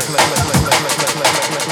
play.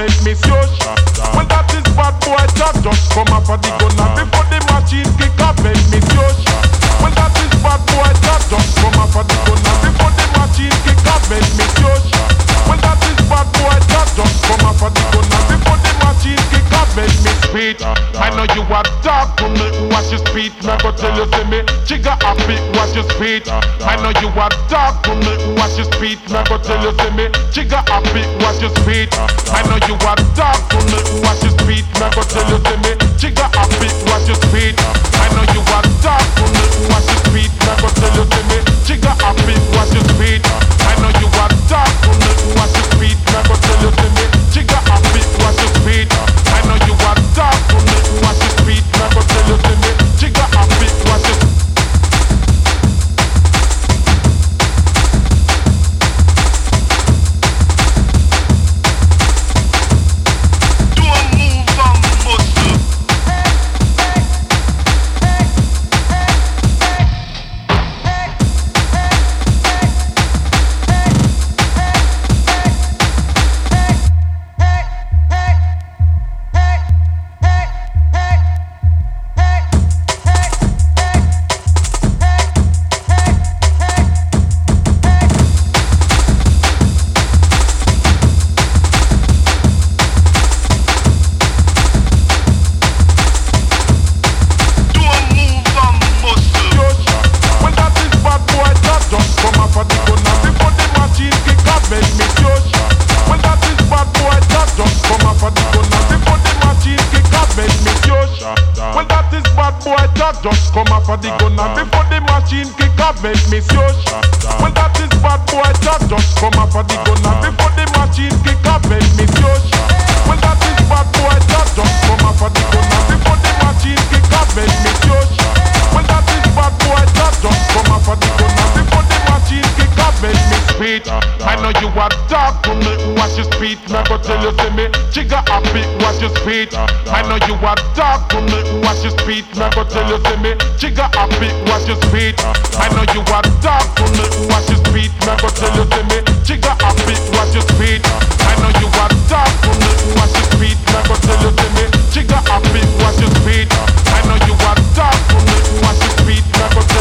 Make me shush. Well that is bad boy that just come off of the gun and before the machine kick off make me shush. Well that is bad boy that just come off of the gun and before the machine kick off make me shush. Well that is bad boy that just come off of the gun and before the machine kick off make me speed. I know you are dark to me, watch your speed. Me go tell you see me, jigger happy, watch your speed. I know you are dark to me, watch your speed. Me go tell you see me, jigger happy, I know you are make me Josh. Well, that is bad boy that just come off of the gun and before the machine kick off make me Josh. Well, that is bad boy that just come off of the gun and before the machine kick off make me Josh. Well, that is bad boy that just come off of the gun and before the machine kick off make me speed. I know you are dark to me, watch your. Me go tell you see me, happy, watch your. I know you are dark to me, watch your. Me go tell you see me, jigger happy, watch your speed. I know you are dark to me, watch your speed. Go tell you me, jigger happy, watch your. I know you are to me, watch your speed. Me tell you me, jigger happy, watch your speed. I know you are dark to me, watch your. Me go tell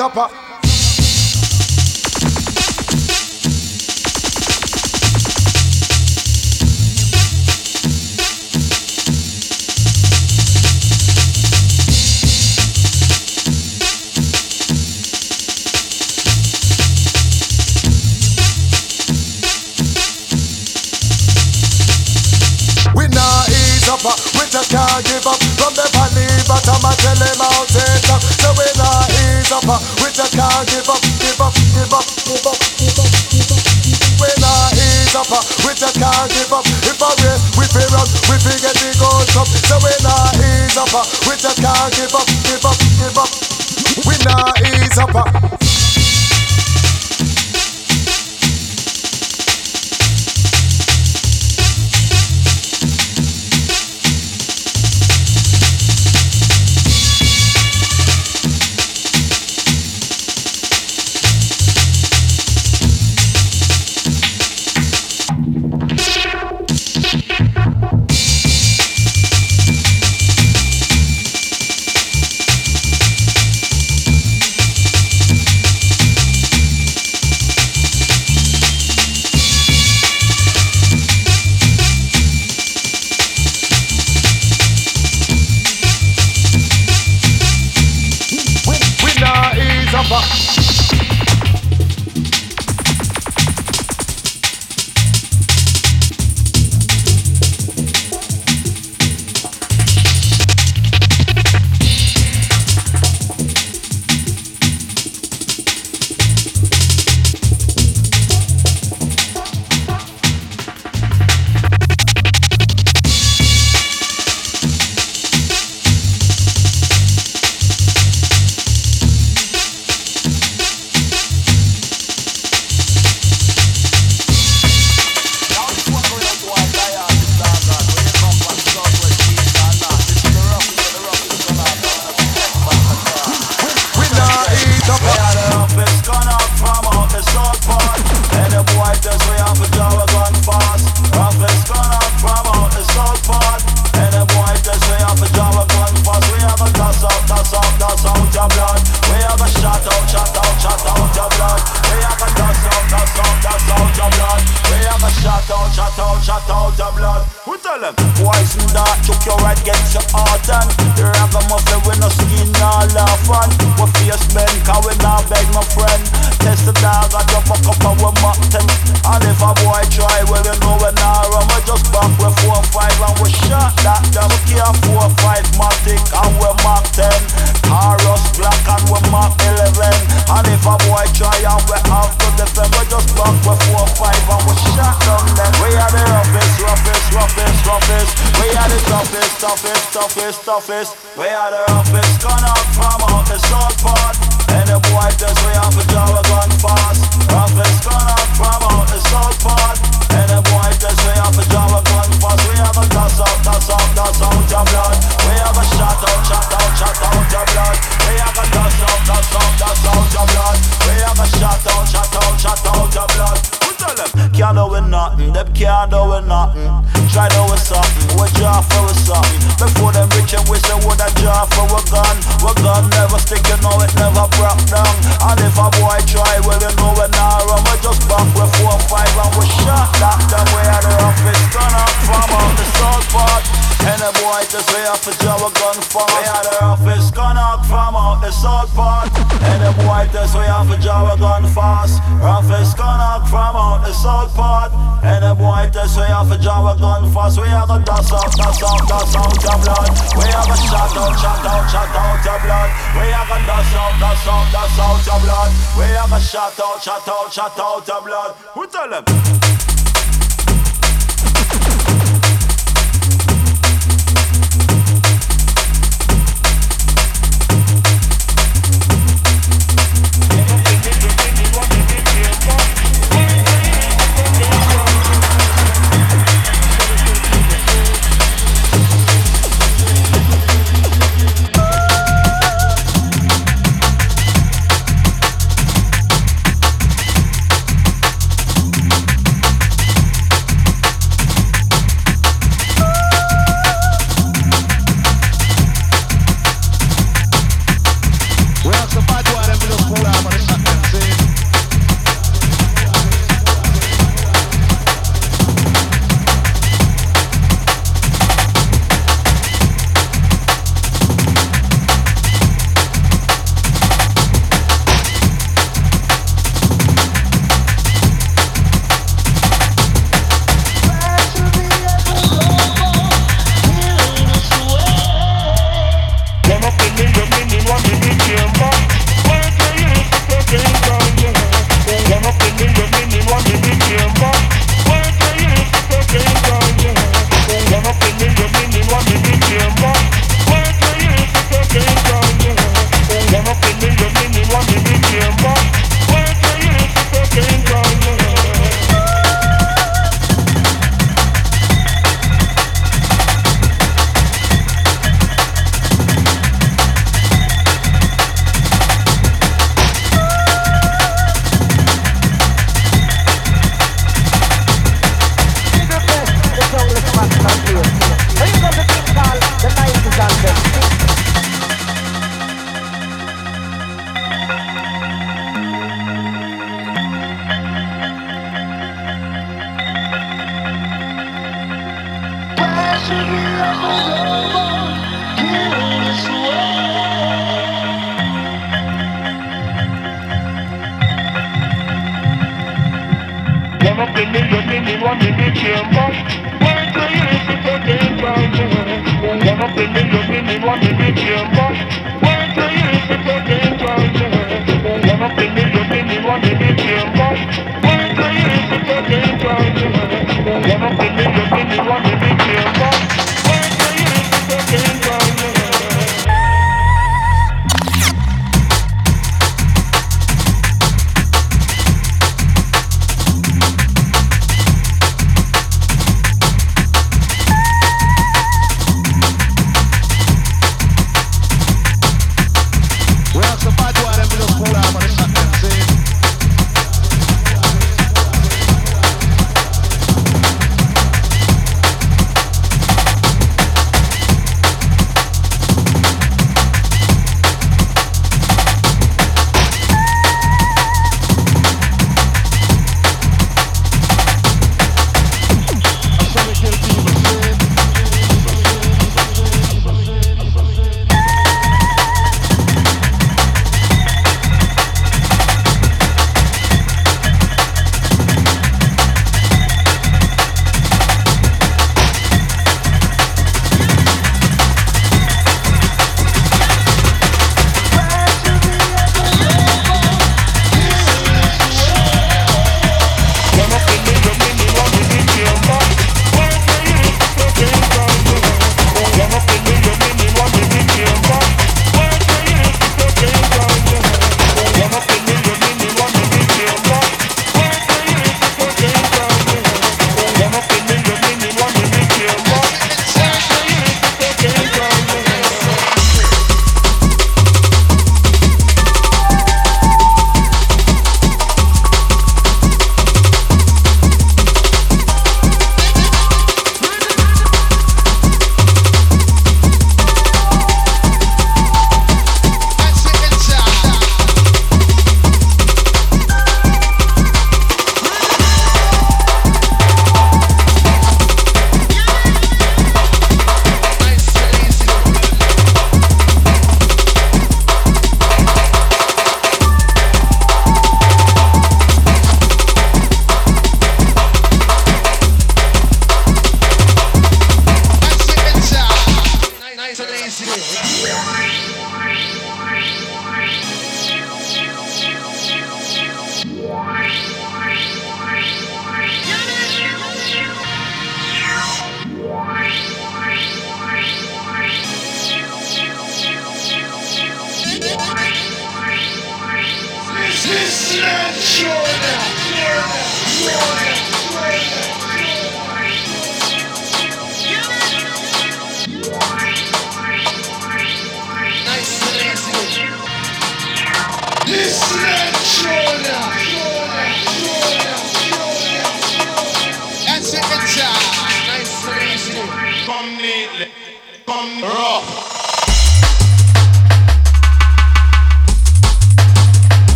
upper. Uh, up. So we not ease up. Uh. We just can't give up, give up, give up. We not ease up. Uh. can't do with nothing. Try to with something, we jar for with something. Before them rich and wish they would a jar for a gun. We gun never stick, you know it never broke down. And if a boy try, well you know it now nah, run. We just back with four five and we shot that them way out of office. Gun up from out the south part. And a boy just way off the job a gun fight. We had a rough office. Gun up from out the south part. And them white test we have a gun fast. We have a dust out, dust out, dust out your blood. We have a shot out, shot out, shot out your blood. We have a dust out, dust out, dust out your blood. We have a shot out, shot out, shot out your blood. Who tell them?